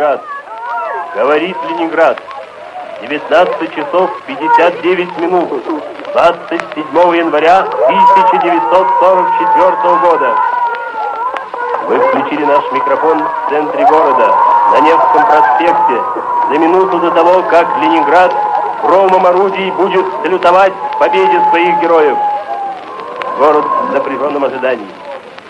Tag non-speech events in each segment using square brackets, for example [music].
Ленинград. Говорит Ленинград. 19 часов 59 минут. 27 января 1944 года. Вы включили наш микрофон в центре города, на Невском проспекте, за минуту до того, как Ленинград громом орудий будет салютовать победе своих героев. Город в напряженном ожидании.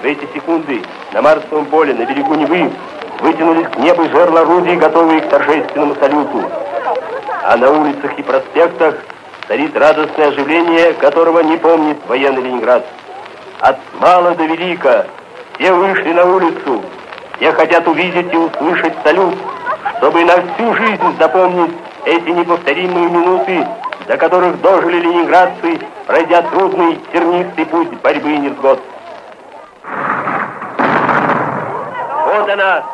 В эти секунды на Марсовом поле, на берегу Невы, вытянулись к небу жерла орудий, готовые к торжественному салюту. А на улицах и проспектах царит радостное оживление, которого не помнит военный Ленинград. От мала до велика все вышли на улицу, все хотят увидеть и услышать салют, чтобы на всю жизнь запомнить эти неповторимые минуты, до которых дожили ленинградцы, пройдя трудный тернистый путь борьбы и невзгод. Вот она,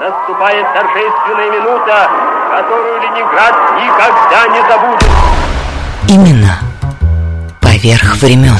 наступает торжественная минута, которую Ленинград никогда не забудет. Именно поверх времен.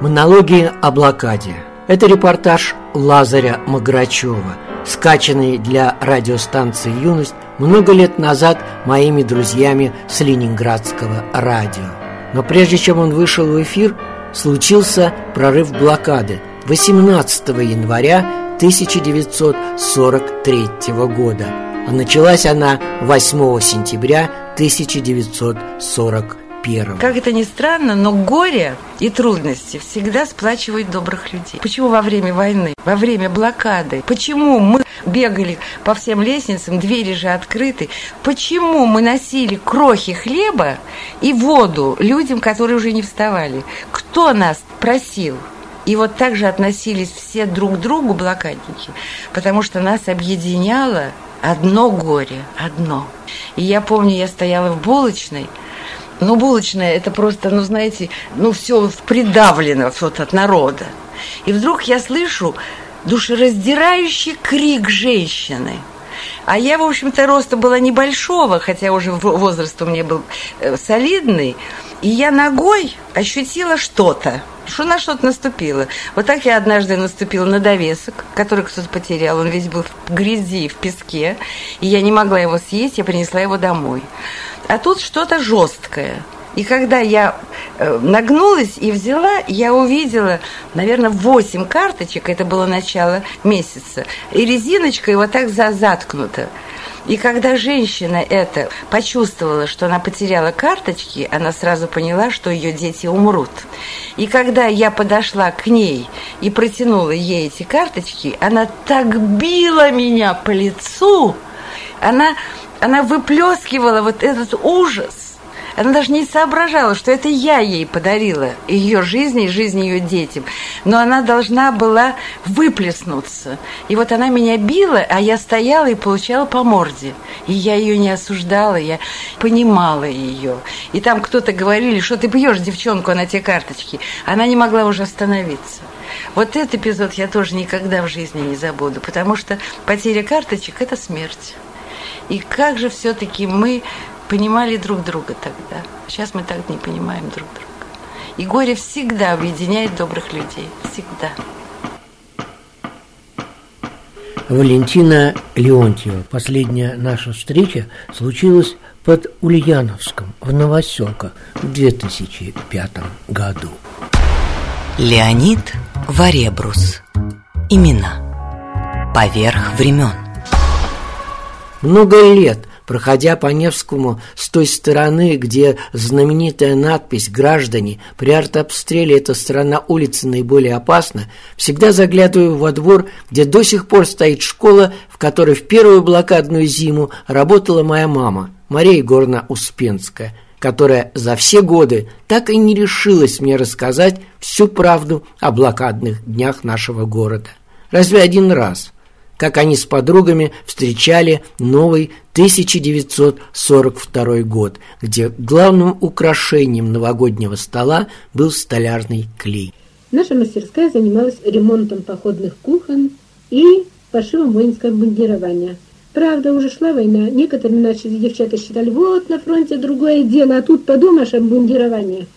Монологи о блокаде. Это репортаж Лазаря Маграчева, скачанный для радиостанции «Юность» много лет назад моими друзьями с ленинградского радио. Но прежде чем он вышел в эфир, случился прорыв блокады 18 января 1943 года, а началась она 8 сентября 1941 как это ни странно, но горе и трудности всегда сплачивают добрых людей. Почему во время войны, во время блокады, почему мы бегали по всем лестницам, двери же открыты, почему мы носили крохи хлеба и воду людям, которые уже не вставали? Кто нас просил? И вот так же относились все друг к другу блокадники, потому что нас объединяло одно горе, одно. И я помню, я стояла в булочной, ну, булочная, это просто, ну, знаете, ну, все придавлено вот от народа. И вдруг я слышу душераздирающий крик женщины. А я, в общем-то, роста была небольшого, хотя уже возраст у меня был э, солидный. И я ногой ощутила что-то, что на что-то наступило. Вот так я однажды наступила на довесок, который кто-то потерял. Он весь был в грязи, в песке. И я не могла его съесть, я принесла его домой. А тут что-то жесткое. И когда я э, нагнулась и взяла, я увидела, наверное, 8 карточек, это было начало месяца, и резиночкой вот так заткнута. И когда женщина это почувствовала, что она потеряла карточки, она сразу поняла, что ее дети умрут. И когда я подошла к ней и протянула ей эти карточки, она так била меня по лицу, она она выплескивала вот этот ужас. Она даже не соображала, что это я ей подарила ее жизни и жизнь ее детям. Но она должна была выплеснуться. И вот она меня била, а я стояла и получала по морде. И я ее не осуждала, я понимала ее. И там кто-то говорили, что ты бьешь девчонку на те карточки. Она не могла уже остановиться. Вот этот эпизод я тоже никогда в жизни не забуду, потому что потеря карточек – это смерть. И как же все-таки мы понимали друг друга тогда. Сейчас мы так не понимаем друг друга. И горе всегда объединяет добрых людей. Всегда. Валентина Леонтьева. Последняя наша встреча случилась под Ульяновском в Новоселках в 2005 году. Леонид Варебрус. Имена. Поверх времен. Много лет, проходя по Невскому с той стороны, где знаменитая надпись «Граждане, при артобстреле эта сторона улицы наиболее опасна», всегда заглядываю во двор, где до сих пор стоит школа, в которой в первую блокадную зиму работала моя мама, Мария Егоровна Успенская, которая за все годы так и не решилась мне рассказать всю правду о блокадных днях нашего города. Разве один раз, как они с подругами встречали новый 1942 год, где главным украшением новогоднего стола был столярный клей. Наша мастерская занималась ремонтом походных кухон и пошивом воинского бандирования. Правда, уже шла война, некоторые наши девчата считали, вот на фронте другое дело, а тут подумаешь об бандировании.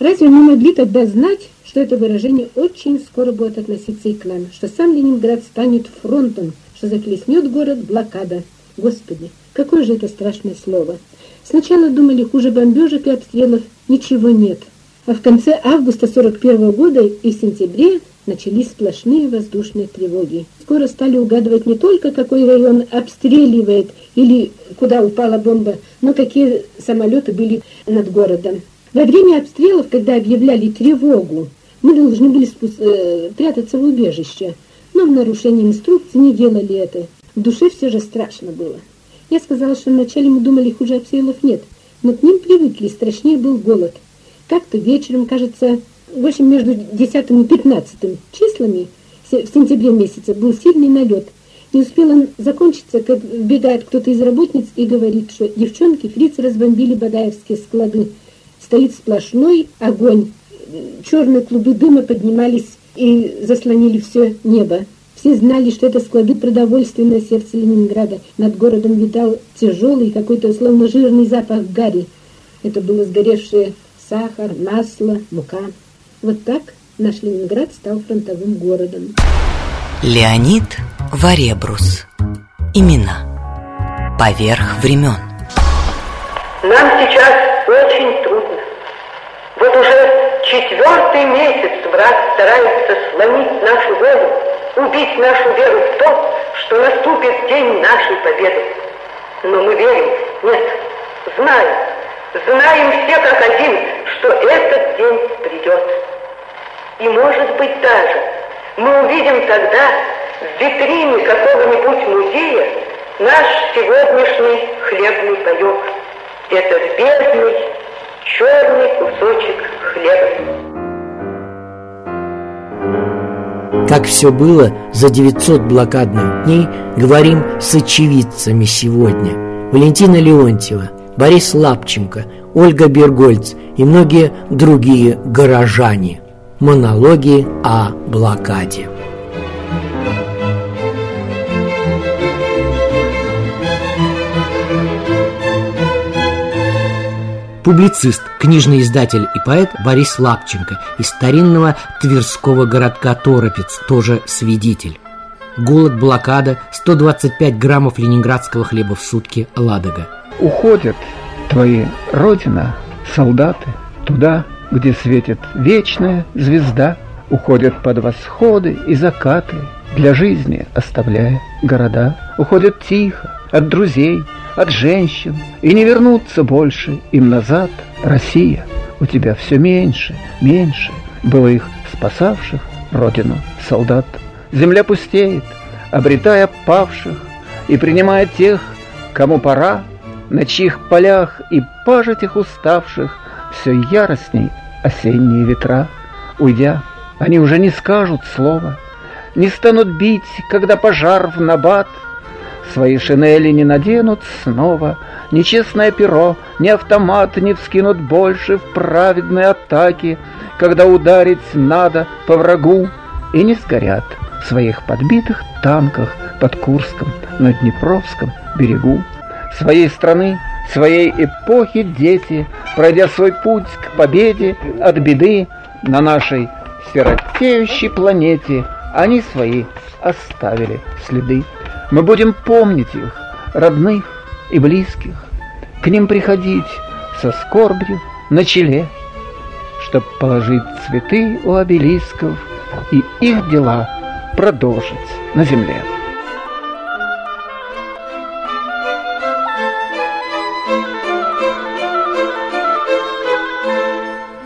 Разве мы могли тогда знать, что это выражение очень скоро будет относиться и к нам, что сам Ленинград станет фронтом, что захлестнет город блокада. Господи, какое же это страшное слово. Сначала думали, хуже бомбежек и обстрелов ничего нет. А в конце августа 41 года и в сентябре начались сплошные воздушные тревоги. Скоро стали угадывать не только, какой район обстреливает или куда упала бомба, но какие самолеты были над городом. Во время обстрелов, когда объявляли тревогу, мы должны были э, прятаться в убежище, но в нарушении инструкции не делали это. В душе все же страшно было. Я сказала, что вначале мы думали, хуже обстрелов нет, но к ним привыкли, страшнее был голод. Как-то вечером, кажется, в общем, между 10 и 15 числами в сентябре месяце был сильный налет. Не успел он закончиться, как вбегает кто-то из работниц и говорит, что девчонки, фрицы разбомбили бадаевские склады. Стоит сплошной огонь. Черные клубы дыма поднимались и заслонили все небо. Все знали, что это склады продовольствия на сердце Ленинграда. Над городом витал тяжелый, какой-то словно жирный запах гари. Это было сгоревшее сахар, масло, мука. Вот так наш Ленинград стал фронтовым городом. Леонид Варебрус. Имена. Поверх времен. Нам сейчас. Вот уже четвертый месяц враг старается сломить нашу волю, убить нашу веру в то, что наступит день нашей победы. Но мы верим, нет, знаем, знаем все как один, что этот день придет. И может быть даже мы увидим тогда в витрине какого-нибудь музея наш сегодняшний хлебный паек. Этот бедный черный кусочек хлеба. Как все было за 900 блокадных дней, говорим с очевидцами сегодня. Валентина Леонтьева, Борис Лапченко, Ольга Бергольц и многие другие горожане. Монологи о блокаде. Публицист, книжный издатель и поэт Борис Лапченко из старинного тверского городка Торопец, тоже свидетель. Голод, блокада, 125 граммов ленинградского хлеба в сутки, Ладога. Уходят твои родина, солдаты, туда, где светит вечная звезда, уходят под восходы и закаты, для жизни оставляя города, уходят тихо от друзей, от женщин, и не вернуться больше им назад. Россия, у тебя все меньше, меньше было их спасавших родину солдат. Земля пустеет, обретая павших, и принимая тех, кому пора, на чьих полях и пажитях уставших все яростней осенние ветра. Уйдя, они уже не скажут слова, не станут бить, когда пожар в набат, Свои шинели не наденут снова, Ни честное перо, ни автомат Не вскинут больше в праведной атаке, Когда ударить надо по врагу, И не сгорят в своих подбитых танках Под Курском на Днепровском берегу. Своей страны, своей эпохи дети, Пройдя свой путь к победе от беды На нашей сиротеющей планете, Они свои оставили следы. Мы будем помнить их, родных и близких, К ним приходить со скорбью на челе, Чтоб положить цветы у обелисков И их дела продолжить на земле.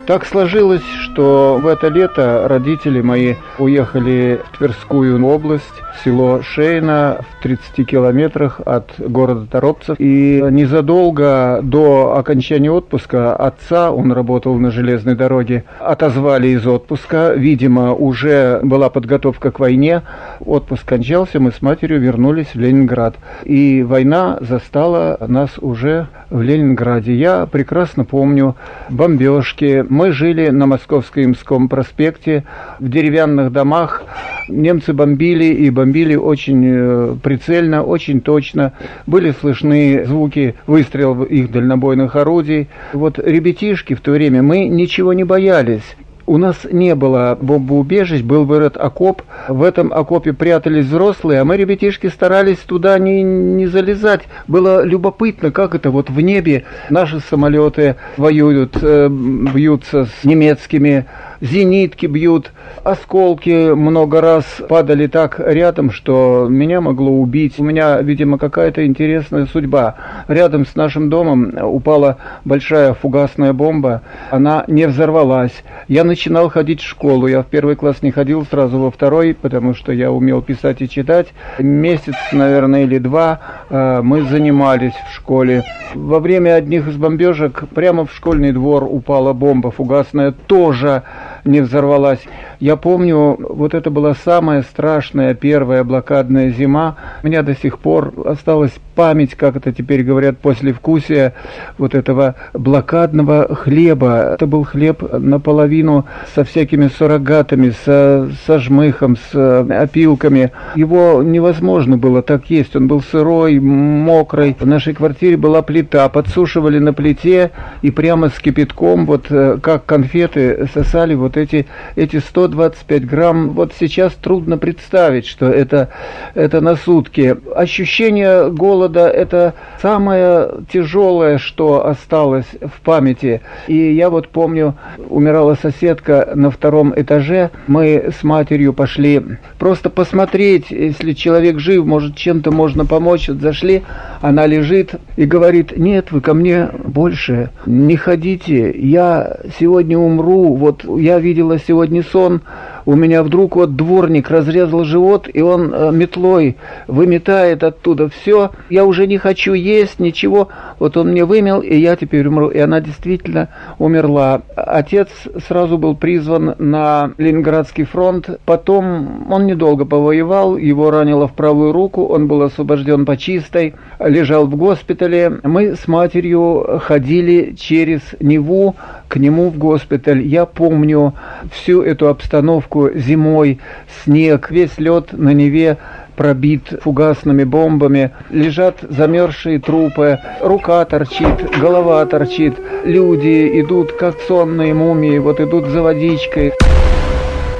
Так сложилось, что в это лето родители мои уехали в Тверскую область, село Шейна в 30 километрах от города Торопцев. И незадолго до окончания отпуска отца, он работал на железной дороге, отозвали из отпуска. Видимо, уже была подготовка к войне. Отпуск кончался, мы с матерью вернулись в Ленинград. И война застала нас уже в Ленинграде. Я прекрасно помню бомбежки. Мы жили на Московско-Имском проспекте в деревянных домах. Немцы бомбили и бомбили очень э, прицельно, очень точно. Были слышны звуки выстрелов их дальнобойных орудий. Вот ребятишки в то время, мы ничего не боялись. У нас не было бомбоубежищ, был вырыт окоп. В этом окопе прятались взрослые, а мы, ребятишки, старались туда не, не залезать. Было любопытно, как это вот в небе наши самолеты воюют, э, бьются с немецкими зенитки бьют, осколки много раз падали так рядом, что меня могло убить. У меня, видимо, какая-то интересная судьба. Рядом с нашим домом упала большая фугасная бомба, она не взорвалась. Я начинал ходить в школу, я в первый класс не ходил, сразу во второй, потому что я умел писать и читать. Месяц, наверное, или два э, мы занимались в школе. Во время одних из бомбежек прямо в школьный двор упала бомба фугасная, тоже не взорвалась. Я помню, вот это была самая страшная первая блокадная зима. У меня до сих пор осталась память, как это теперь говорят, после вкусия вот этого блокадного хлеба. Это был хлеб наполовину со всякими суррогатами, со, со жмыхом, с э, опилками. Его невозможно было так есть. Он был сырой, мокрый. В нашей квартире была плита. Подсушивали на плите и прямо с кипятком, вот э, как конфеты, сосали вот эти, эти 125 грамм. Вот сейчас трудно представить, что это, это на сутки. Ощущение голода – это самое тяжелое, что осталось в памяти. И я вот помню, умирала соседка на втором этаже. Мы с матерью пошли просто посмотреть, если человек жив, может, чем-то можно помочь. Зашли, она лежит и говорит, нет, вы ко мне больше не ходите, я сегодня умру, вот я видела сегодня сон, у меня вдруг вот дворник разрезал живот, и он э, метлой выметает оттуда все. Я уже не хочу есть, ничего. Вот он мне вымел, и я теперь умру. И она действительно умерла. Отец сразу был призван на Ленинградский фронт. Потом он недолго повоевал, его ранило в правую руку, он был освобожден по чистой, лежал в госпитале. Мы с матерью ходили через Неву к нему в госпиталь. Я помню всю эту обстановку зимой, снег, весь лед на Неве пробит фугасными бомбами, лежат замерзшие трупы, рука торчит, голова торчит, люди идут как сонные мумии, вот идут за водичкой.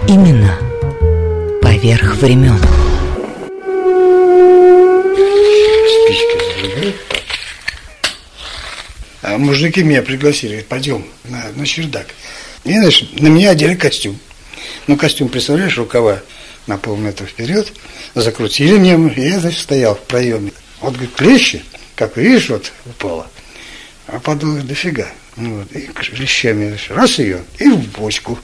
Именно поверх времен. А мужики меня пригласили, пойдем на, на чердак. И, значит, на меня одели костюм. Ну, костюм, представляешь, рукава на полметра вперед, закрутили мне, я, значит, стоял в проеме. Вот, говорит, клещи, как видишь, вот упала. А подумал, дофига. Ну, вот, и клещами, раз ее, и в бочку.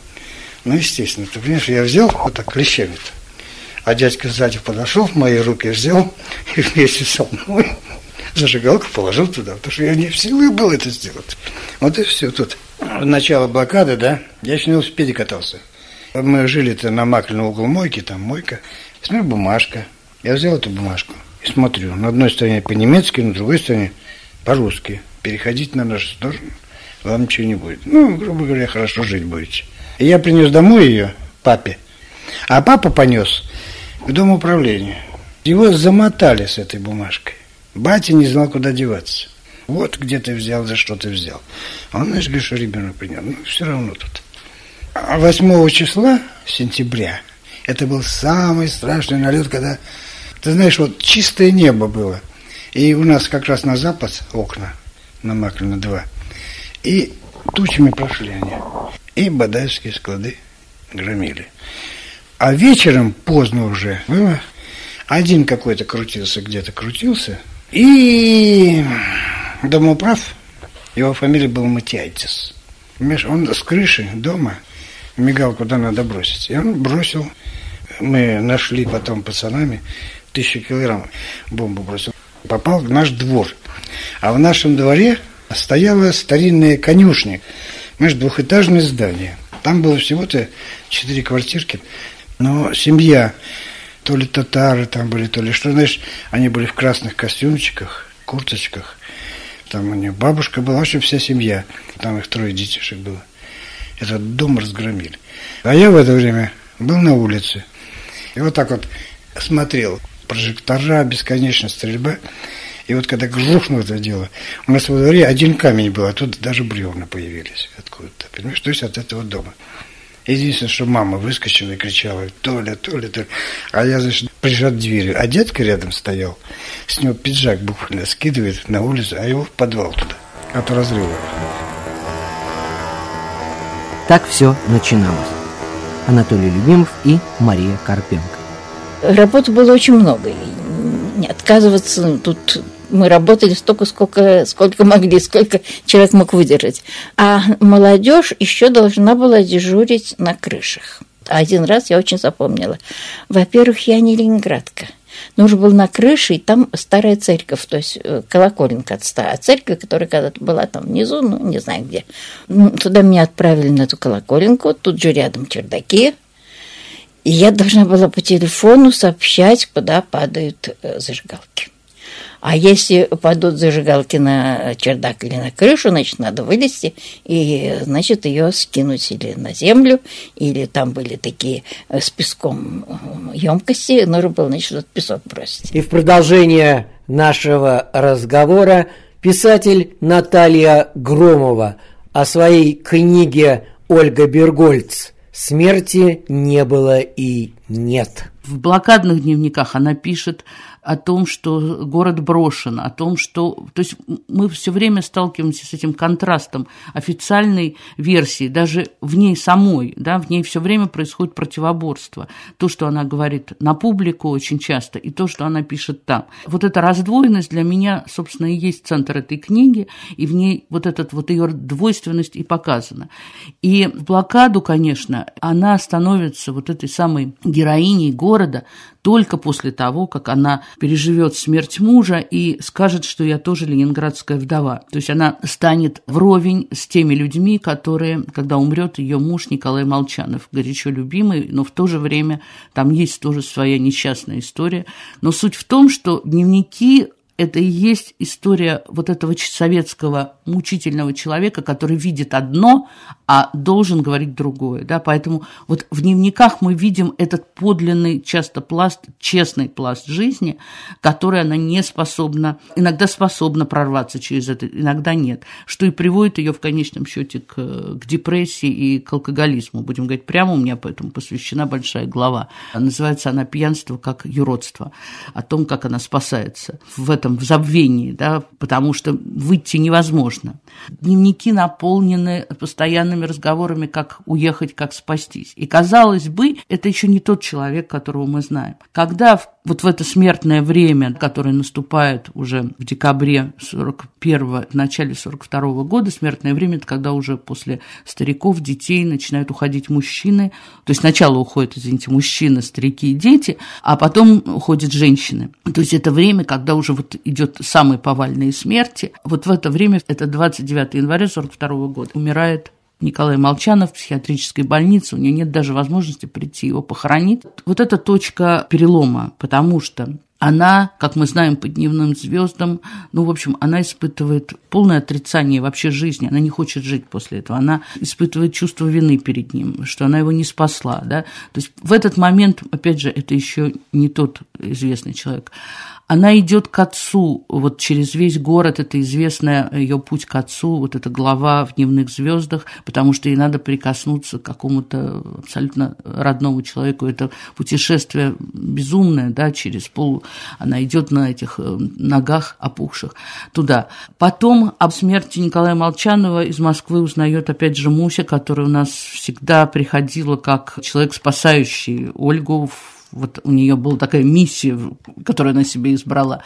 Ну, естественно, ты понимаешь, я взял вот так клещами-то. А дядька сзади подошел, в мои руки взял и вместе со мной зажигалку положил туда, потому что я не в силы был это сделать. Вот и все тут. Начало блокады, да, я еще на велосипеде катался. Мы жили-то на Маклином угол мойки, там мойка. Смотрю, бумажка. Я взял эту бумажку и смотрю. На одной стороне по-немецки, на другой стороне по-русски. Переходить на нашу сторону вам ничего не будет. Ну, грубо говоря, хорошо жить будете. И я принес домой ее папе. А папа понес к дому управления. Его замотали с этой бумажкой. Батя не знал, куда деваться. Вот где ты взял, за что ты взял. Он, знаешь, говорит, что ребенок принял. Ну, все равно тут. А 8 числа сентября, это был самый страшный налет, когда, ты знаешь, вот чистое небо было. И у нас как раз на запад окна, на Маклина 2. И тучами прошли они. И бадаевские склады громили. А вечером, поздно уже, было, один какой-то крутился, где-то крутился – и домоуправ, его фамилия была Матиайтис. Он с крыши дома мигал, куда надо бросить. И он бросил. Мы нашли потом пацанами тысячу килограмм бомбу бросил. Попал в наш двор. А в нашем дворе стояла старинная конюшня. Мы двухэтажное здание. Там было всего-то четыре квартирки. Но семья, то ли татары там были, то ли что, знаешь, они были в красных костюмчиках, курточках. Там у них бабушка была, вообще вся семья. Там их трое детишек было. Этот дом разгромили. А я в это время был на улице. И вот так вот смотрел. Прожектора, бесконечная стрельба. И вот когда грохнуло это дело, у нас во дворе один камень был, а тут даже бревна появились откуда-то. Понимаешь, то есть от этого дома. Единственное, что мама выскочила и кричала, Толя, Толя, Толя. А я, значит, прижат дверью. А дедка рядом стоял, с него пиджак буквально скидывает на улицу, а его в подвал туда, от разрыва. Так все начиналось. Анатолий Любимов и Мария Карпенко. Работы было очень много. Не отказываться тут мы работали столько, сколько, сколько могли, сколько человек мог выдержать. А молодежь еще должна была дежурить на крышах. Один раз я очень запомнила. Во-первых, я не ленинградка. Нужно было на крыше, и там старая церковь, то есть э, колоколенка от старой церкви, которая когда-то была там внизу, ну, не знаю где. Туда меня отправили на эту колоколенку, тут же рядом чердаки, и я должна была по телефону сообщать, куда падают э, зажигалки. А если падут зажигалки на чердак или на крышу, значит, надо вылезти и, значит, ее скинуть или на землю, или там были такие э, с песком э, емкости, нужно было, значит, этот песок бросить. И в продолжение нашего разговора писатель Наталья Громова о своей книге «Ольга Бергольц» «Смерти не было и нет». В блокадных дневниках она пишет о том, что город брошен, о том, что... То есть мы все время сталкиваемся с этим контрастом официальной версии, даже в ней самой, да, в ней все время происходит противоборство. То, что она говорит на публику очень часто, и то, что она пишет там. Вот эта раздвоенность для меня, собственно, и есть центр этой книги, и в ней вот эта вот ее двойственность и показана. И в блокаду, конечно, она становится вот этой самой героиней города только после того, как она переживет смерть мужа и скажет, что я тоже ленинградская вдова. То есть она станет вровень с теми людьми, которые, когда умрет ее муж Николай Молчанов, горячо любимый, но в то же время там есть тоже своя несчастная история. Но суть в том, что дневники это и есть история вот этого советского мучительного человека, который видит одно, а должен говорить другое. Да? Поэтому вот в дневниках мы видим этот подлинный часто пласт, честный пласт жизни, который она не способна, иногда способна прорваться через это, иногда нет, что и приводит ее в конечном счете к, к депрессии и к алкоголизму. Будем говорить прямо, у меня поэтому посвящена большая глава. Называется она «Пьянство как юродство», о том, как она спасается в этом этом в забвении, да, потому что выйти невозможно. Дневники наполнены постоянными разговорами, как уехать, как спастись. И, казалось бы, это еще не тот человек, которого мы знаем. Когда вот в это смертное время, которое наступает уже в декабре 41 в начале 42 -го года, смертное время, это когда уже после стариков, детей начинают уходить мужчины. То есть сначала уходят, извините, мужчины, старики и дети, а потом уходят женщины. То есть это время, когда уже вот идет самые повальные смерти. Вот в это время, это 29 января 42 года, умирает Николай Молчанов в психиатрической больнице, у нее нет даже возможности прийти его похоронить. Вот это точка перелома, потому что она, как мы знаем по дневным звездам, ну, в общем, она испытывает полное отрицание вообще жизни, она не хочет жить после этого, она испытывает чувство вины перед ним, что она его не спасла, да, то есть в этот момент, опять же, это еще не тот известный человек, она идет к отцу, вот через весь город, это известная ее путь к отцу, вот эта глава в дневных звездах, потому что ей надо прикоснуться к какому-то абсолютно родному человеку. Это путешествие безумное, да, через пол, она идет на этих э, ногах опухших туда. Потом об смерти Николая Молчанова из Москвы узнает опять же Муся, которая у нас всегда приходила как человек, спасающий Ольгу в вот у нее была такая миссия, которую она себе избрала.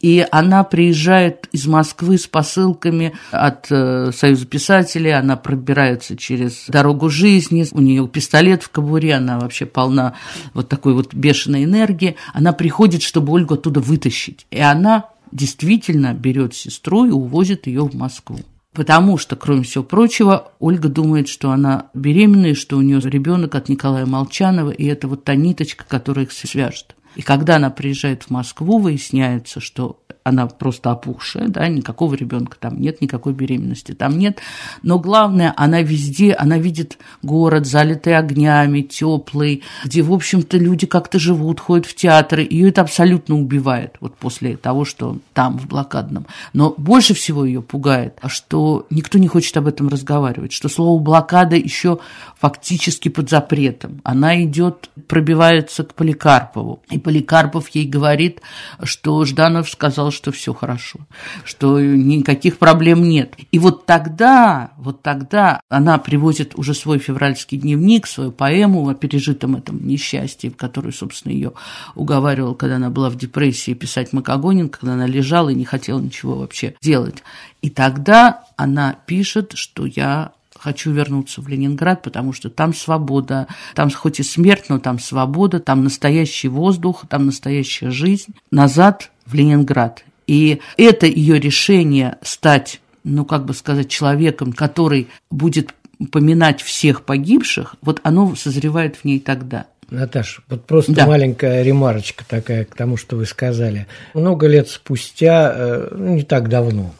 И она приезжает из Москвы с посылками от э, Союза писателей, она пробирается через дорогу жизни, у нее пистолет в кобуре, она вообще полна вот такой вот бешеной энергии. Она приходит, чтобы Ольгу оттуда вытащить. И она действительно берет сестру и увозит ее в Москву. Потому что, кроме всего прочего, Ольга думает, что она беременна, и что у нее ребенок от Николая Молчанова, и это вот та ниточка, которая их свяжет. И когда она приезжает в Москву, выясняется, что она просто опухшая, да, никакого ребенка там нет, никакой беременности там нет. Но главное, она везде, она видит город, залитый огнями, теплый, где, в общем-то, люди как-то живут, ходят в театры. Ее это абсолютно убивает, вот после того, что там, в блокадном. Но больше всего ее пугает, что никто не хочет об этом разговаривать, что слово блокада еще фактически под запретом. Она идет, пробивается к Поликарпову. И Поликарпов ей говорит, что Жданов сказал, что все хорошо, что никаких проблем нет. И вот тогда, вот тогда она привозит уже свой февральский дневник, свою поэму о пережитом этом несчастье, в которую, собственно, ее уговаривал, когда она была в депрессии, писать Макогонин, когда она лежала и не хотела ничего вообще делать. И тогда она пишет, что я хочу вернуться в Ленинград, потому что там свобода, там хоть и смерть, но там свобода, там настоящий воздух, там настоящая жизнь. Назад в Ленинград. И это ее решение стать, ну, как бы сказать, человеком, который будет поминать всех погибших, вот оно созревает в ней тогда. Наташа, вот просто да. маленькая ремарочка такая к тому, что вы сказали. Много лет спустя, э, ну, не так давно,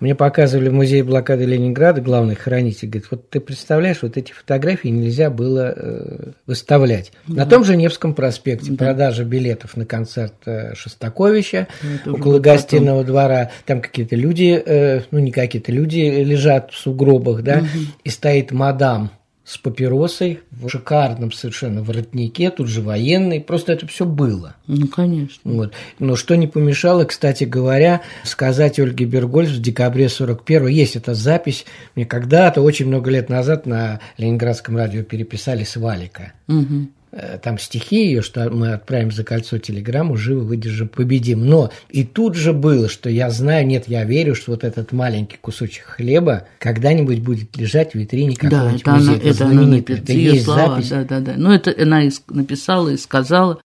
мне показывали в музее блокады Ленинграда главный хранитель. Говорит, вот ты представляешь, вот эти фотографии нельзя было э, выставлять. Да. На том же Невском проспекте да. продажа билетов на концерт э, Шостаковича Это около гостиного потом. двора. Там какие-то люди, э, ну не какие-то люди лежат в сугробах, да, угу. и стоит мадам с папиросой в шикарном совершенно воротнике, тут же военный, просто это все было. Ну, конечно. Вот. Но что не помешало, кстати говоря, сказать Ольге Бергольц в декабре 41-го, есть эта запись, мне когда-то, очень много лет назад на Ленинградском радио переписали с Валика. Угу. Э, там стихи ее, что мы отправим за кольцо телеграмму, живо выдержим, победим. Но и тут же было, что я знаю, нет, я верю, что вот этот маленький кусочек хлеба когда-нибудь будет лежать в витрине какого-нибудь да, это музея. Она, это, она, это, это есть слова, запись. Да, да, да. Ну, это она написала и сказала.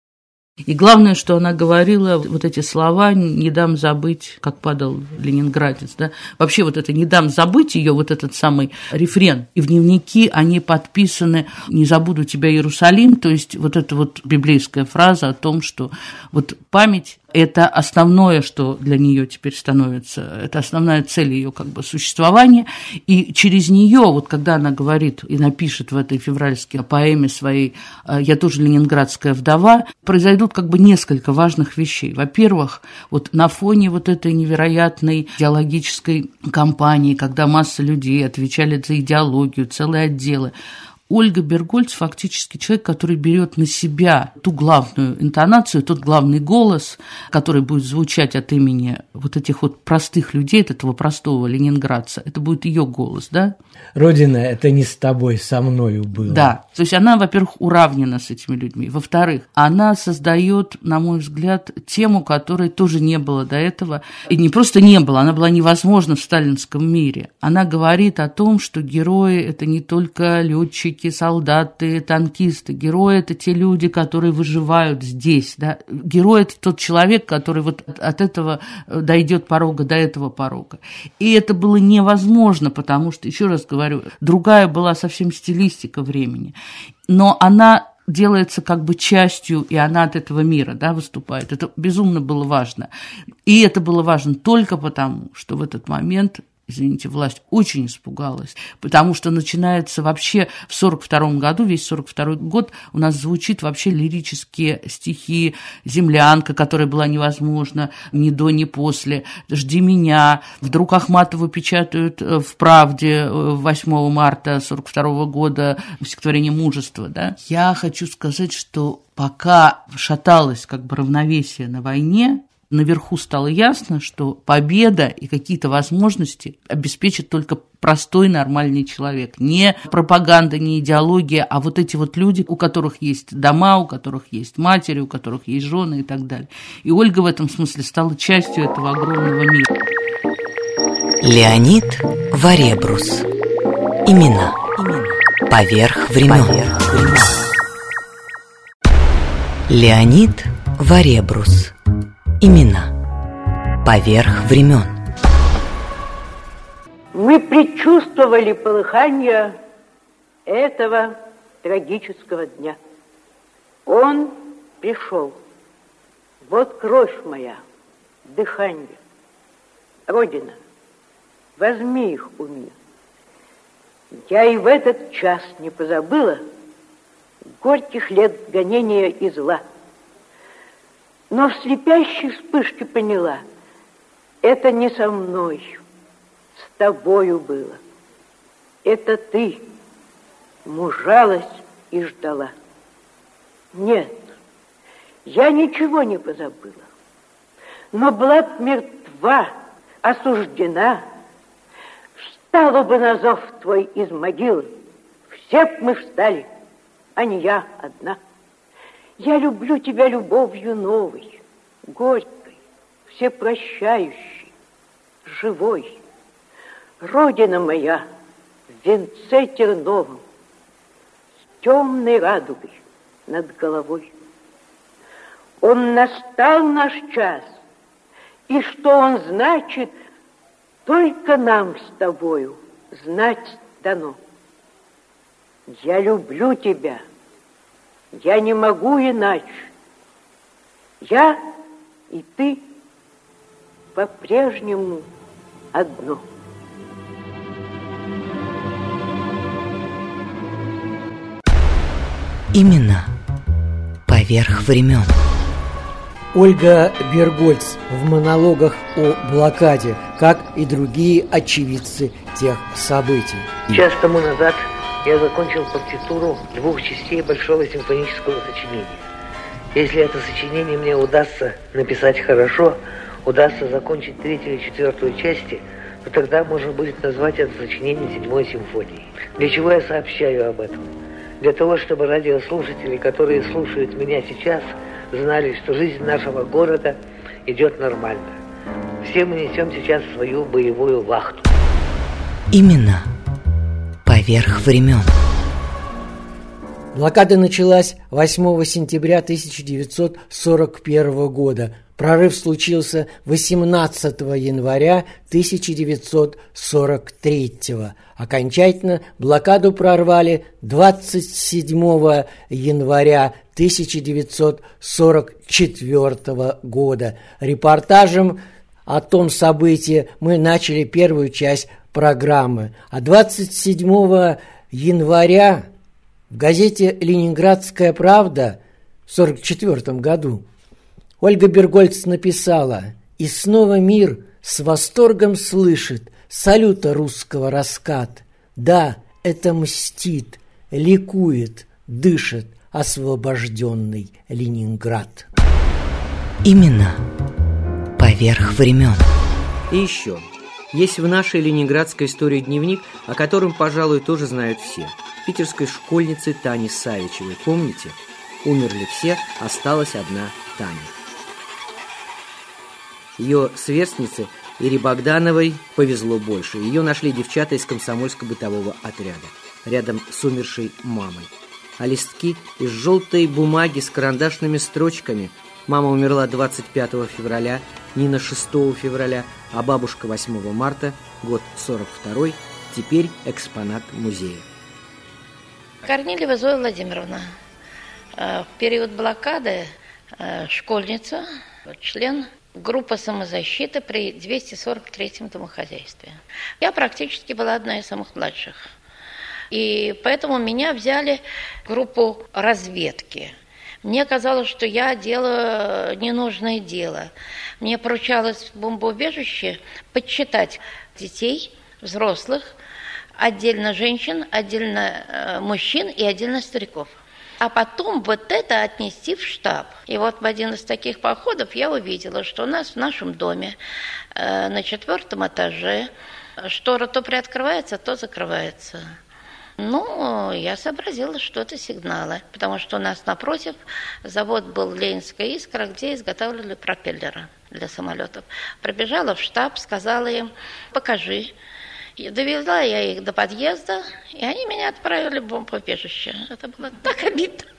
И главное, что она говорила, вот эти слова «не дам забыть», как падал ленинградец, да, вообще вот это «не дам забыть» ее, вот этот самый рефрен. И в дневнике они подписаны «не забуду тебя, Иерусалим», то есть вот эта вот библейская фраза о том, что вот память это основное, что для нее теперь становится, это основная цель ее как бы существования, и через нее, вот когда она говорит и напишет в этой февральской поэме своей «Э, «Я тоже ленинградская вдова», произойдут как бы несколько важных вещей. Во-первых, вот на фоне вот этой невероятной идеологической кампании, когда масса людей отвечали за идеологию, целые отделы, Ольга Бергольц фактически человек, который берет на себя ту главную интонацию, тот главный голос, который будет звучать от имени вот этих вот простых людей, от этого простого ленинградца. Это будет ее голос, да? Родина, это не с тобой, со мною было. Да. То есть она, во-первых, уравнена с этими людьми. Во-вторых, она создает, на мой взгляд, тему, которой тоже не было до этого. И не просто не было, она была невозможна в сталинском мире. Она говорит о том, что герои – это не только летчики, летчики, солдаты, танкисты. Герои – это те люди, которые выживают здесь. Да? Герой – это тот человек, который вот от этого э, дойдет порога до этого порога. И это было невозможно, потому что, еще раз говорю, другая была совсем стилистика времени. Но она делается как бы частью, и она от этого мира да, выступает. Это безумно было важно. И это было важно только потому, что в этот момент извините, власть очень испугалась, потому что начинается вообще в 42 году, весь 42 год у нас звучит вообще лирические стихи «Землянка», которая была невозможна ни до, ни после, «Жди меня», вдруг Ахматову печатают э, в «Правде» 8 э, марта 42 года стихотворение «Мужество». Да? Я хочу сказать, что пока шаталось как бы равновесие на войне, наверху стало ясно, что победа и какие-то возможности обеспечит только простой нормальный человек. Не пропаганда, не идеология, а вот эти вот люди, у которых есть дома, у которых есть матери, у которых есть жены и так далее. И Ольга в этом смысле стала частью этого огромного мира. Леонид Варебрус. Имена. Поверх времен. Поверх времен. Леонид Варебрус. Имена. Поверх времен. Мы предчувствовали полыхание этого трагического дня. Он пришел. Вот кровь моя, дыхание. Родина, возьми их у меня. Я и в этот час не позабыла горьких лет гонения и зла. Но в слепящей вспышке поняла, это не со мной, с тобою было. Это ты мужалась и ждала. Нет, я ничего не позабыла. Но была б мертва, осуждена, встала бы на зов твой из могилы. Все б мы встали, а не я одна. Я люблю тебя любовью новой, горькой, всепрощающей, живой. Родина моя в венце терновом, с темной радугой над головой. Он настал наш час, и что он значит, только нам с тобою знать дано. Я люблю тебя, я не могу иначе. Я и ты по-прежнему одно. Именно поверх времен. Ольга Бергольц в монологах о блокаде, как и другие очевидцы тех событий. Час тому назад я закончил партитуру двух частей большого симфонического сочинения. Если это сочинение мне удастся написать хорошо, удастся закончить третью и четвертую части, то тогда можно будет назвать это сочинение седьмой симфонией. Для чего я сообщаю об этом? Для того, чтобы радиослушатели, которые слушают меня сейчас, знали, что жизнь нашего города идет нормально. Все мы несем сейчас свою боевую вахту. Именно поверх времен. Блокада началась 8 сентября 1941 года. Прорыв случился 18 января 1943. Окончательно блокаду прорвали 27 января 1944 года. Репортажем о том событии мы начали первую часть программы. А 27 января в газете «Ленинградская правда» в 1944 году Ольга Бергольц написала «И снова мир с восторгом слышит салюта русского раскат. Да, это мстит, ликует, дышит освобожденный Ленинград». Именно поверх времен. И еще. Есть в нашей ленинградской истории дневник, о котором, пожалуй, тоже знают все. Питерской школьницы Тани Савичевой. Помните? Умерли все, осталась одна Таня. Ее сверстнице Ире Богдановой повезло больше. Ее нашли девчата из комсомольско-бытового отряда, рядом с умершей мамой. А листки из желтой бумаги с карандашными строчками – Мама умерла 25 февраля, Нина 6 февраля, а бабушка 8 марта, год 42 теперь экспонат музея. Корнилева Зоя Владимировна. Э, в период блокады э, школьница, член группы самозащиты при 243-м домохозяйстве. Я практически была одна из самых младших. И поэтому меня взяли в группу разведки – мне казалось, что я делаю ненужное дело. Мне поручалось в бомбоубежище подсчитать детей, взрослых, отдельно женщин, отдельно э, мужчин и отдельно стариков. а потом вот это отнести в штаб. И вот в один из таких походов я увидела, что у нас в нашем доме э, на четвертом этаже штора то приоткрывается, то закрывается. Ну, я сообразила, что это сигналы, потому что у нас напротив завод был Ленинская искра, где изготавливали пропеллеры для самолетов. Пробежала в штаб, сказала им, покажи. И довезла я их до подъезда, и они меня отправили в бомбоубежище. Это было так обидно.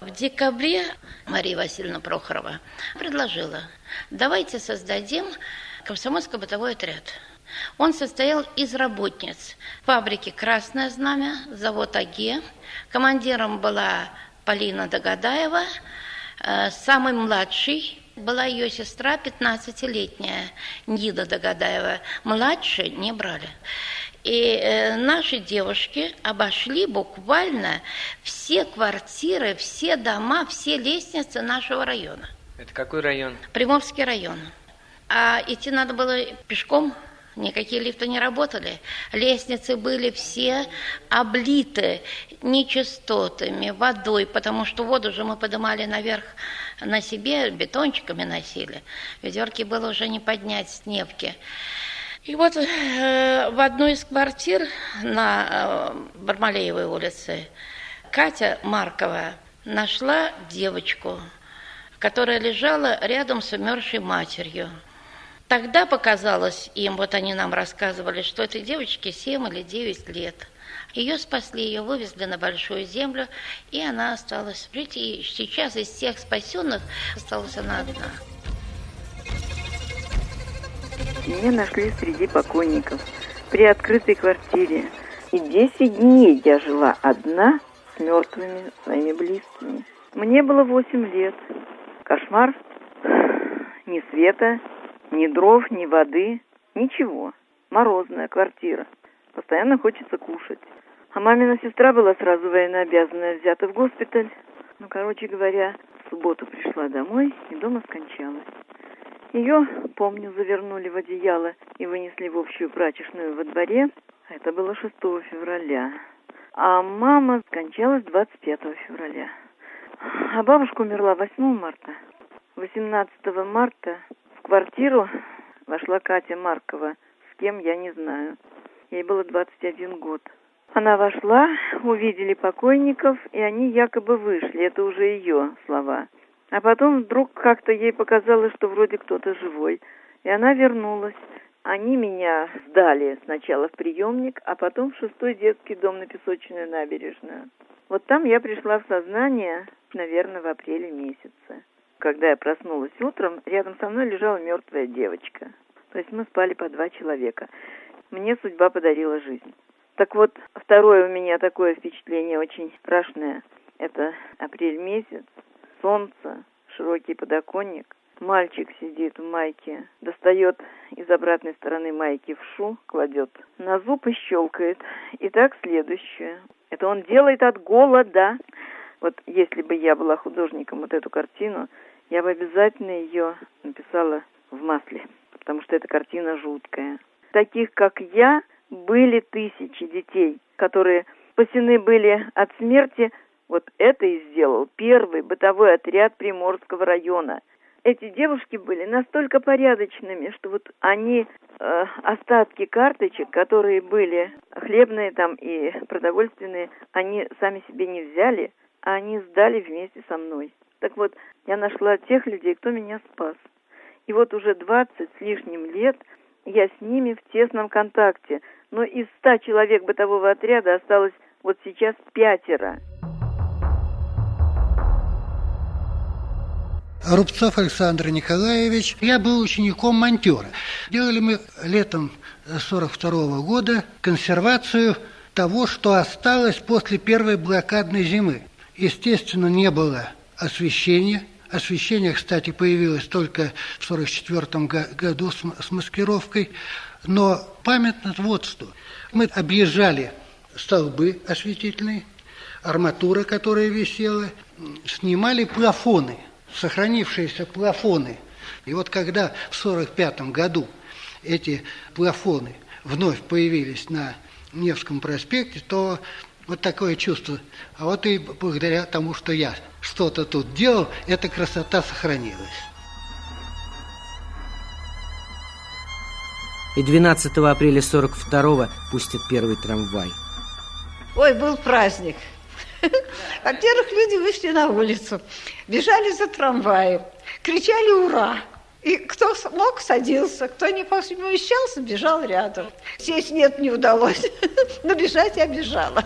В декабре Мария Васильевна Прохорова предложила, давайте создадим комсомольско-бытовой отряд. Он состоял из работниц фабрики «Красное знамя», завод АГЕ. Командиром была Полина Догадаева, э, самый младший была ее сестра, 15-летняя, Нида Догадаева. Младше не брали. И э, наши девушки обошли буквально все квартиры, все дома, все лестницы нашего района. Это какой район? Приморский район. А идти надо было пешком Никакие лифты не работали. Лестницы были все облиты нечистотами, водой, потому что воду же мы поднимали наверх на себе, бетончиками носили. Ведерки было уже не поднять с невки. И вот э, в одной из квартир на э, Бармалеевой улице Катя Маркова нашла девочку, которая лежала рядом с умершей матерью. Тогда показалось им, вот они нам рассказывали, что этой девочке 7 или 9 лет. Ее спасли, ее вывезли на Большую Землю, и она осталась жить. И сейчас из всех спасенных осталась она одна. Меня нашли среди покойников при открытой квартире. И 10 дней я жила одна с мертвыми своими близкими. Мне было 8 лет. Кошмар, ни света, ни дров, ни воды, ничего. Морозная квартира. Постоянно хочется кушать. А мамина сестра была сразу военнообязанная, взята в госпиталь. Ну, короче говоря, в субботу пришла домой и дома скончалась. Ее, помню, завернули в одеяло и вынесли в общую прачечную во дворе. Это было 6 февраля. А мама скончалась 25 февраля. А бабушка умерла 8 марта. 18 марта квартиру вошла Катя Маркова, с кем я не знаю. Ей было 21 год. Она вошла, увидели покойников, и они якобы вышли. Это уже ее слова. А потом вдруг как-то ей показалось, что вроде кто-то живой. И она вернулась. Они меня сдали сначала в приемник, а потом в шестой детский дом на Песочную набережную. Вот там я пришла в сознание, наверное, в апреле месяце когда я проснулась утром, рядом со мной лежала мертвая девочка. То есть мы спали по два человека. Мне судьба подарила жизнь. Так вот, второе у меня такое впечатление очень страшное. Это апрель месяц, солнце, широкий подоконник. Мальчик сидит в майке, достает из обратной стороны майки вшу, кладет на зуб и щелкает. И так следующее. Это он делает от голода. Вот если бы я была художником, вот эту картину я бы обязательно ее написала в масле, потому что эта картина жуткая. Таких, как я, были тысячи детей, которые спасены были от смерти. Вот это и сделал первый бытовой отряд Приморского района. Эти девушки были настолько порядочными, что вот они э, остатки карточек, которые были хлебные там и продовольственные, они сами себе не взяли, а они сдали вместе со мной. Так вот, я нашла тех людей, кто меня спас. И вот уже 20 с лишним лет я с ними в тесном контакте. Но из ста человек бытового отряда осталось вот сейчас пятеро. Рубцов Александр Николаевич. Я был учеником монтера. Делали мы летом 42 -го года консервацию того, что осталось после первой блокадной зимы. Естественно, не было освещение. Освещение, кстати, появилось только в 1944 году с, маскировкой. Но памятно вот что. Мы объезжали столбы осветительные, арматура, которая висела, снимали плафоны, сохранившиеся плафоны. И вот когда в 1945 году эти плафоны вновь появились на Невском проспекте, то Вот такое чувство. А вот и благодаря тому, что я что-то тут делал, эта красота сохранилась. И 12 апреля 42-го пустят первый трамвай. Ой, был праздник. Во-первых, люди вышли на улицу, бежали за трамваем, кричали «Ура!». И кто мог, садился, кто не помещался, бежал рядом. Сесть нет, не удалось, [laughs] но бежать я бежала.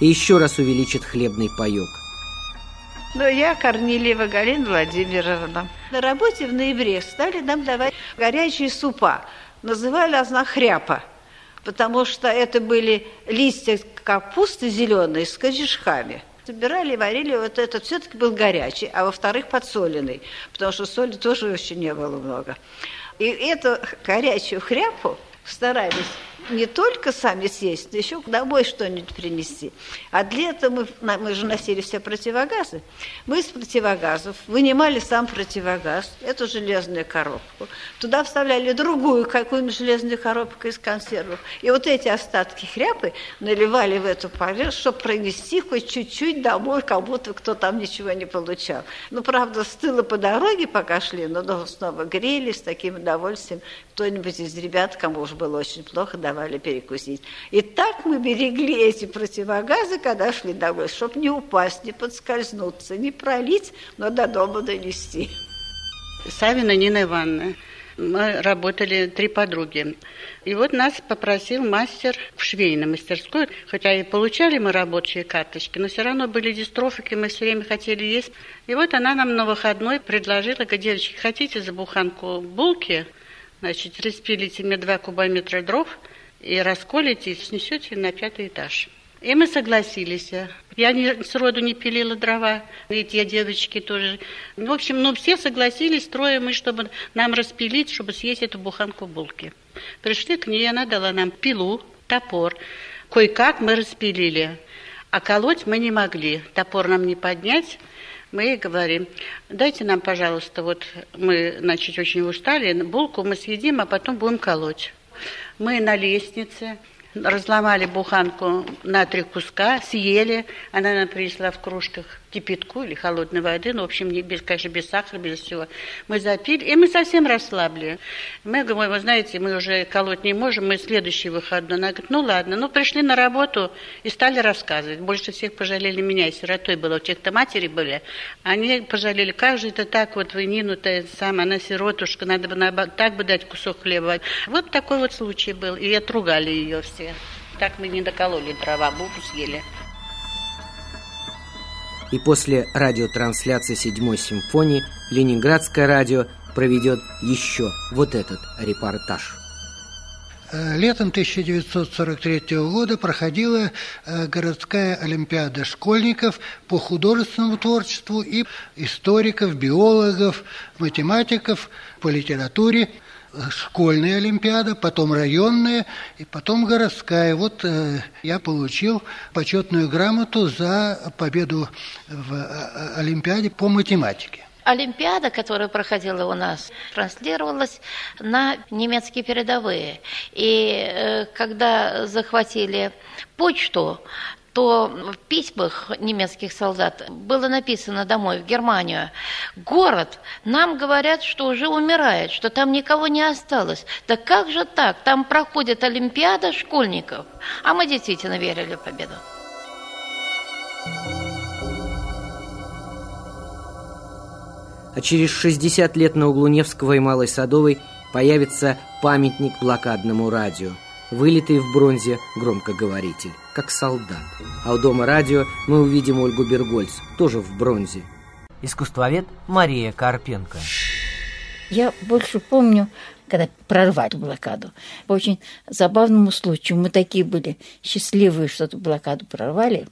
И еще раз увеличит хлебный паек. Ну, я Корнилиева Галина Владимировна. На работе в ноябре стали нам давать горячие супа. Называли она хряпа, потому что это были листья капусты зеленые с корешками. Собирали и варили, вот этот все-таки был горячий, а во-вторых, подсоленный, потому что соли тоже еще не было много. И эту горячую хряпу старались не только сами съесть, но еще домой что-нибудь принести. А для этого мы, мы же носили все противогазы. Мы из противогазов вынимали сам противогаз, эту железную коробку. Туда вставляли другую какую-нибудь железную коробку из консервов. И вот эти остатки хряпы наливали в эту поверхность, чтобы пронести хоть чуть-чуть домой, как будто кто там ничего не получал. Ну, правда, стыло по дороге, пока шли, но снова грели с таким удовольствием. Кто-нибудь из ребят, кому уж было очень плохо, давали перекусить. И так мы берегли эти противогазы, когда шли домой, чтобы не упасть, не подскользнуться, не пролить, но до дома донести. Савина Нина Ивановна. Мы работали три подруги. И вот нас попросил мастер в швейной мастерской, хотя и получали мы рабочие карточки, но все равно были дистрофики, мы все время хотели есть. И вот она нам на выходной предложила, говорит, девочки, хотите за буханку булки? Значит, распилите мне два кубометра дров – и расколите, и снесете на пятый этаж. И мы согласились. Я не, сроду не пилила дрова, ведь я девочки тоже. В общем, ну все согласились, трое мы, чтобы нам распилить, чтобы съесть эту буханку булки. Пришли к ней, она дала нам пилу, топор. Кое-как мы распилили, а колоть мы не могли. Топор нам не поднять. Мы ей говорим, дайте нам, пожалуйста, вот мы, значит, очень устали, булку мы съедим, а потом будем колоть. Мы на лестнице разломали буханку на три куска, съели. Она нам принесла в кружках кипятку или холодной воды, ну, в общем, не без, конечно, без сахара, без всего. Мы запили, и мы совсем расслабли. Мы говорим, вы знаете, мы уже колоть не можем, мы следующий выходной. Она говорит, ну ладно, ну пришли на работу и стали рассказывать. Больше всех пожалели меня, сиротой была, у тех-то матери были. Они пожалели, как же это так, вот вы Нину-то сама, она сиротушка, надо бы так бы дать кусок хлеба. Вот такой вот случай был, и отругали ее все. Так мы не докололи дрова, булку съели. И после радиотрансляции седьмой симфонии Ленинградское радио проведет еще вот этот репортаж. Э, летом 1943 года проходила э, городская олимпиада школьников по художественному творчеству и историков, биологов, математиков по литературе – школьная олимпиада, потом районная и потом городская. Вот э, я получил почетную грамоту за победу в э, олимпиаде по математике. Олимпиада, которая проходила у нас, транслировалась на немецкие передовые. И э, когда захватили почту, то в письмах немецких солдат было написано домой, в Германию, город, нам говорят, что уже умирает, что там никого не осталось. Да как же так? Там проходит Олимпиада школьников. А мы действительно верили в победу. А через 60 лет на углу Невского и Малой Садовой появится памятник блокадному радио – вылитый в бронзе громкоговоритель, как солдат. А у дома радио мы увидим Ольгу Бергольц, тоже в бронзе. Искусствовед Мария Карпенко. Я больше помню, когда прорвали блокаду. По очень забавному случаю мы такие были счастливые, что эту блокаду прорвали,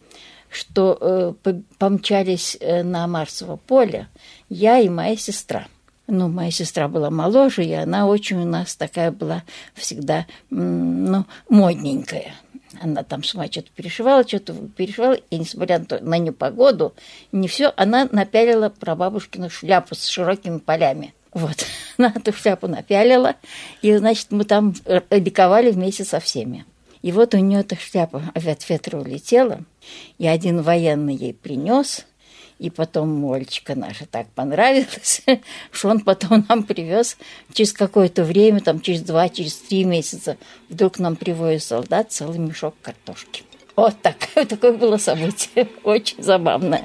что э, помчались э, на Марсово поле я и моя сестра – ну, моя сестра была моложе, и она очень у нас такая была всегда, ну, модненькая. Она там сама что-то перешивала, что-то перешивала, и несмотря на, то, на непогоду, не все, она напялила прабабушкину шляпу с широкими полями. Вот, [laughs] на эту шляпу напялила, и, значит, мы там ликовали вместе со всеми. И вот у нее эта шляпа от ветра улетела, и один военный ей принес, и потом Олечка наша так понравилась, [laughs] что он потом нам привез через какое-то время, там через два, через три месяца, вдруг нам привозит солдат целый мешок картошки. Вот такое, [laughs] такое было событие, [laughs] очень забавное.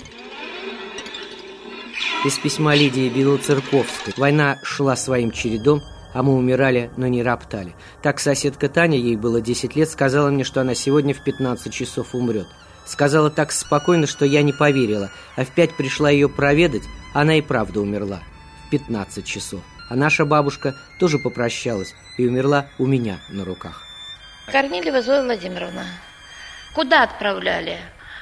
Из письма Лидии Белоцерковской. Война шла своим чередом, а мы умирали, но не роптали. Так соседка Таня, ей было 10 лет, сказала мне, что она сегодня в 15 часов умрет. Сказала так спокойно, что я не поверила, а в пять пришла ее проведать, она и правда умерла. В 15 часов. А наша бабушка тоже попрощалась и умерла у меня на руках. Корнилева Зоя Владимировна. Куда отправляли?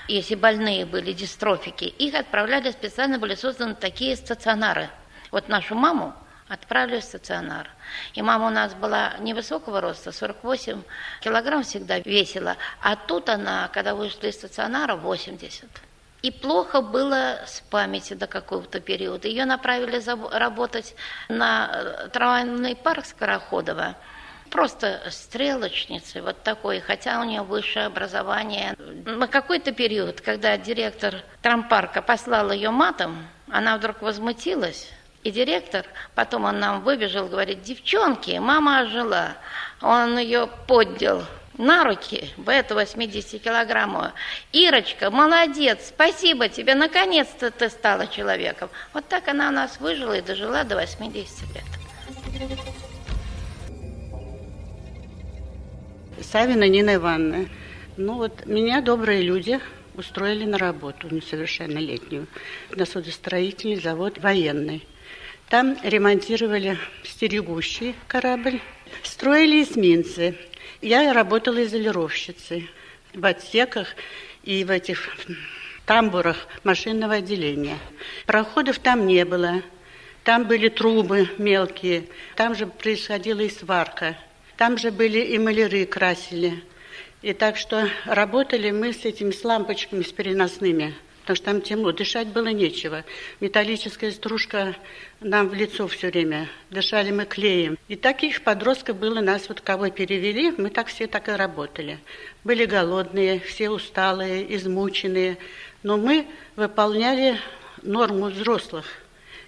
Если больные были дистрофики, их отправляли специально, были созданы такие стационары. Вот нашу маму отправили в стационар. И мама у нас была невысокого роста, 48 килограмм всегда весила, а тут она, когда вышла из стационара, 80. И плохо было с памятью до какого-то периода. Ее направили работать на э, трамвайный парк Скороходова. Просто стрелочницей вот такой, хотя у нее высшее образование. На какой-то период, когда директор трампарка послал ее матом, она вдруг возмутилась, и директор, потом он нам выбежал, говорит, девчонки, мама ожила. Он ее поддел на руки, в эту 80-килограммовую. Ирочка, молодец, спасибо тебе, наконец-то ты стала человеком. Вот так она у нас выжила и дожила до 80 лет. Савина Нина Ивановна. Ну вот меня добрые люди устроили на работу несовершеннолетнюю на судостроительный завод военный. Там ремонтировали стерегущий корабль, строили эсминцы. Я работала изолировщицей в отсеках и в этих тамбурах машинного отделения. Проходов там не было. Там были трубы мелкие, там же происходила и сварка. Там же были и маляры красили. И так что работали мы с этими с лампочками, с переносными – потому что там темно, дышать было нечего. Металлическая стружка нам в лицо все время, дышали мы клеем. И таких подростков было, нас вот кого перевели, мы так все так и работали. Были голодные, все усталые, измученные, но мы выполняли норму взрослых.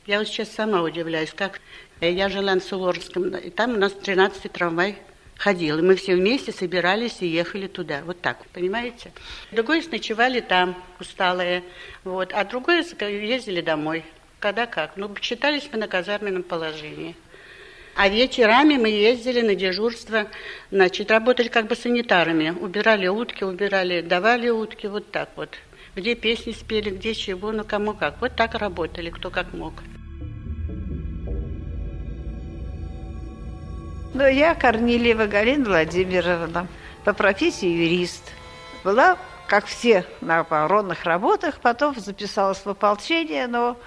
Я вот сейчас сама удивляюсь, как я жила на Суворовском, и там у нас 13 трамвай ходил. И мы все вместе собирались и ехали туда. Вот так, понимаете? Другой ночевали там, усталые. Вот. А другой ездили домой. Когда как. Ну, читались мы на казарменном положении. А вечерами мы ездили на дежурство, значит, работали как бы санитарами. Убирали утки, убирали, давали утки, вот так вот. Где песни спели, где чего, ну кому как. Вот так работали, кто как мог. Но я Корнилева Галина Владимировна, по профессии юрист. Была, как все, на оборонных работах, потом записалась в ополчение, но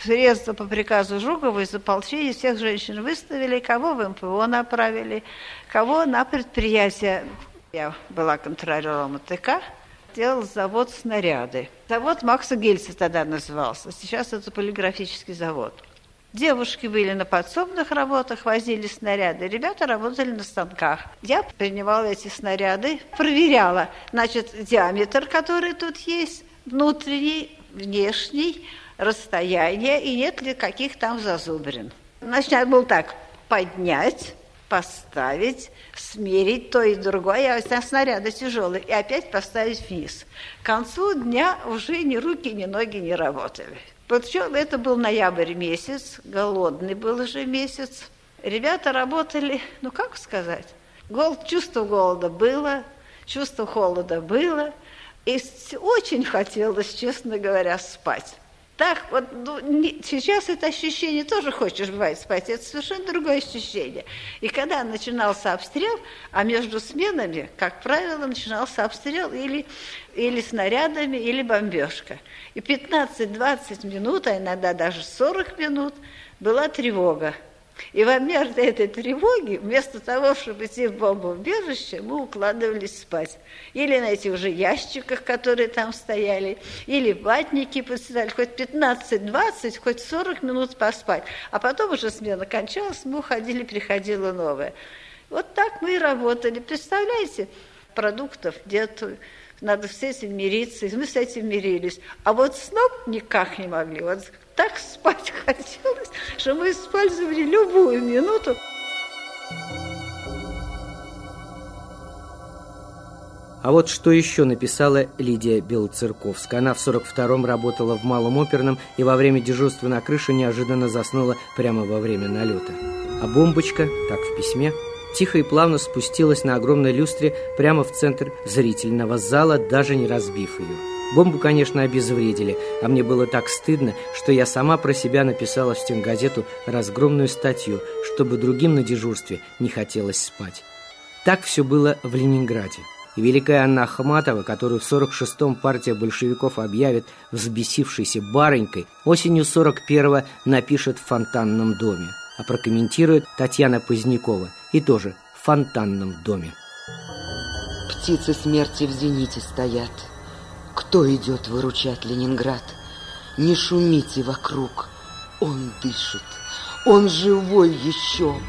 средства по приказу Жукова из ополчения всех женщин выставили, кого в МПО направили, кого на предприятие. Я была контролером АТК, делал завод снаряды. Завод Макса Гельса тогда назывался, сейчас это полиграфический завод. Девушки были на подсобных работах, возили снаряды, ребята работали на станках. Я принимала эти снаряды, проверяла, значит, диаметр, который тут есть, внутренний, внешний, расстояние и нет ли каких там зазубрин. Значит, был так, поднять, поставить, смерить то и другое, а снаряды тяжелые, и опять поставить вниз. К концу дня уже ни руки, ни ноги не работали. Причем это был ноябрь месяц, голодный был уже месяц. Ребята работали, ну как сказать, голод, чувство голода было, чувство холода было, и очень хотелось, честно говоря, спать. Так вот, ну, не, сейчас это ощущение тоже хочешь, бывает, спать, это совершенно другое ощущение. И когда начинался обстрел, а между сменами, как правило, начинался обстрел или, или снарядами, или бомбежка. И 15-20 минут, а иногда даже 40 минут была тревога. И в момент этой тревоги, вместо того, чтобы идти в бомбоубежище, мы укладывались спать. Или на этих уже ящиках, которые там стояли, или ватники подстилали, хоть 15-20, хоть 40 минут поспать. А потом уже смена кончалась, мы уходили, приходила новая. Вот так мы и работали. Представляете, продуктов нету, надо с этим мириться, и мы с этим мирились. А вот сном никак не могли. Вот так спать [laughs] хотелось, что мы использовали любую минуту. А вот что еще написала Лидия Белоцерковская. Она в 42-м работала в Малом оперном и во время дежурства на крыше неожиданно заснула прямо во время налета. А бомбочка, так в письме, тихо и плавно спустилась на огромной люстре прямо в центр зрительного зала, даже не разбив ее. Бомбу, конечно, обезвредили, а мне было так стыдно, что я сама про себя написала в стенгазету разгромную статью, чтобы другим на дежурстве не хотелось спать. Так все было в Ленинграде. И великая Анна Ахматова, которую в 46-м партия большевиков объявит взбесившейся барынькой, осенью 41-го напишет в фонтанном доме а прокомментирует Татьяна Позднякова и тоже в фонтанном доме. Птицы смерти в зените стоят. Кто идет выручать Ленинград? Не шумите вокруг. Он дышит. Он живой еще.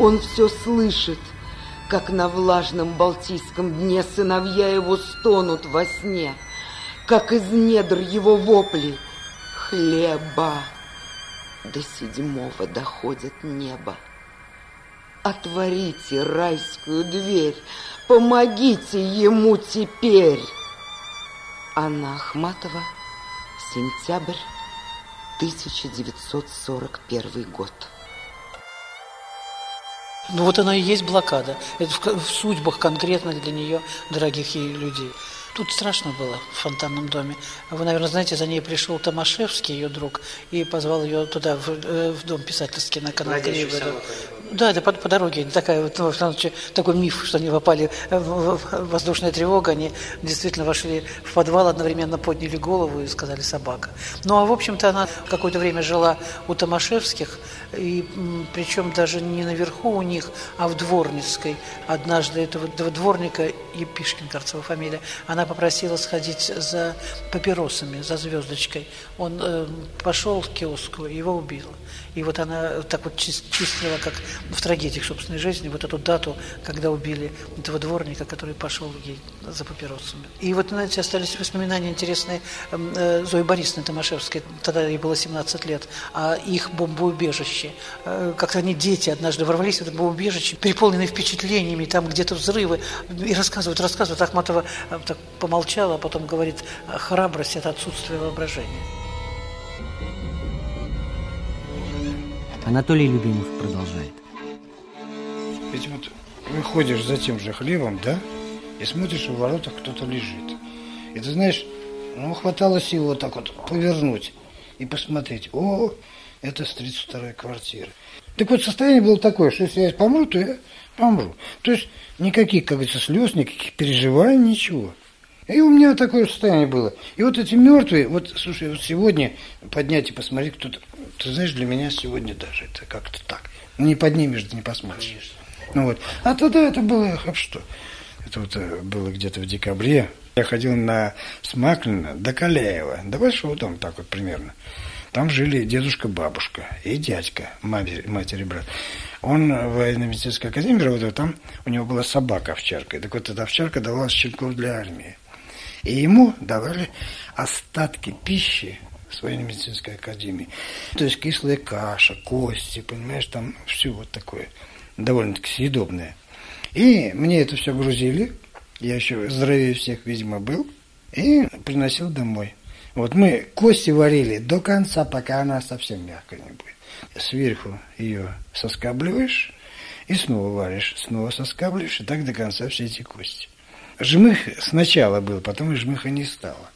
Он все слышит. Как на влажном Балтийском дне сыновья его стонут во сне. Как из недр его вопли. Хлеба до седьмого доходит небо. Отворите райскую дверь, помогите ему теперь. Анна Ахматова, сентябрь 1941 год. Ну вот она и есть блокада. Это в, в судьбах конкретно для нее, дорогих ей людей. Тут страшно было в фонтанном доме. Вы, наверное, знаете, за ней пришел Томашевский, ее друг, и позвал ее туда, в, э, в дом писательский на канал Грибера. Да, это по, по дороге. Такая вот, ну, такой миф, что они попали в, воздушная тревога, они действительно вошли в подвал, одновременно подняли голову и сказали «собака». Ну, а в общем-то она какое-то время жила у Томашевских, и причем даже не наверху у них, а в Дворницкой. Однажды этого, дворника, Епишкин, кажется, его фамилия, она попросила сходить за папиросами, за звездочкой. Он э, пошел в киоску, его убил. И вот она так вот чистила, как в трагедиях собственной жизни, вот эту дату, когда убили этого дворника, который пошел ей за папиросами. И вот, знаете, остались воспоминания интересные э, Зои Борисовны Томашевской, тогда ей было 17 лет, о их бомбоубежище. Э, как-то они, дети, однажды ворвались в это бомбоубежище, переполненные впечатлениями, там где-то взрывы, и рассказывают, рассказывают. Ахматова э, так помолчала, а потом говорит, храбрость – это отсутствие воображения. Анатолий Любимов продолжает. Ведь вот выходишь за тем же хлебом, да, и смотришь, в воротах кто-то лежит. И ты знаешь, ну, хватало сил вот так вот повернуть и посмотреть. О, это с 32-й квартиры. Так вот, состояние было такое, что если я помру, то я помру. То есть никаких, как говорится, слез, никаких переживаний, ничего. И у меня такое состояние было. И вот эти мертвые, вот, слушай, вот сегодня поднять и посмотреть кто-то, ты знаешь, для меня сегодня даже это как-то так. Ну, не поднимешь, не посмотришь. Конечно. Ну вот. А тогда это было, а что? Это вот э, было где-то в декабре. Я ходил на Смаклина до Каляева, до Большого дома, так вот примерно. Там жили дедушка, бабушка и дядька, матери, матери брат. Он в военно-медицинской академии работал, там у него была собака овчарка. Так вот эта овчарка давала щенков для армии. И ему давали остатки пищи с военно-медицинской академии. То есть кислая каша, кости, понимаешь, там все вот такое довольно-таки съедобное. И мне это все грузили, я еще здоровее всех, видимо, был, и приносил домой. Вот мы кости варили до конца, пока она совсем мягкая не будет. Сверху ее соскабливаешь и снова варишь, снова соскабливаешь, и так до конца все эти кости. Жмых сначала был, потом и жмыха не стало.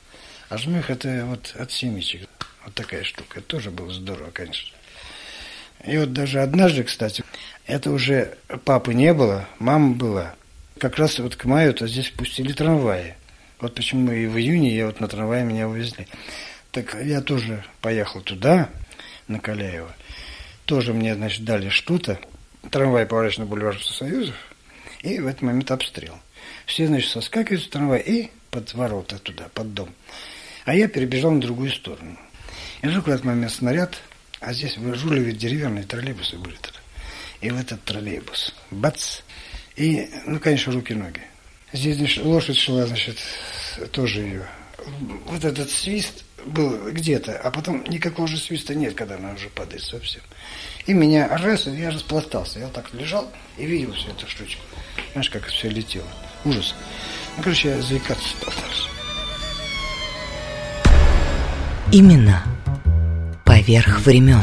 А жмых это вот от семечек. Вот такая штука. Это тоже было здорово, конечно. И вот даже однажды, кстати, это уже папы не было, мама была. Как раз вот к маю-то здесь пустили трамваи. Вот почему и в июне я вот на трамвае меня увезли. Так я тоже поехал туда, на Каляева. тоже мне, значит, дали что-то. Трамвай поворачивает на бульвар Союзов, и в этот момент обстрел. Все, значит, соскакивают с трамвая и под ворота туда, под дом. А я перебежал на другую сторону. И вдруг в этот момент снаряд, а здесь в Жулеве деревянные троллейбусы были тогда. И в этот троллейбус, бац, и, ну, конечно, руки-ноги. Здесь, лошадь шла, значит, тоже ее. Вот этот свист был где-то, а потом никакого же свиста нет, когда она уже падает совсем. И меня раз, я распластался. Я так лежал и видел всю эту штучку. Знаешь, как все летело. Ужас. Ну, короче, я заикаться стал дальше. Именно поверх времен.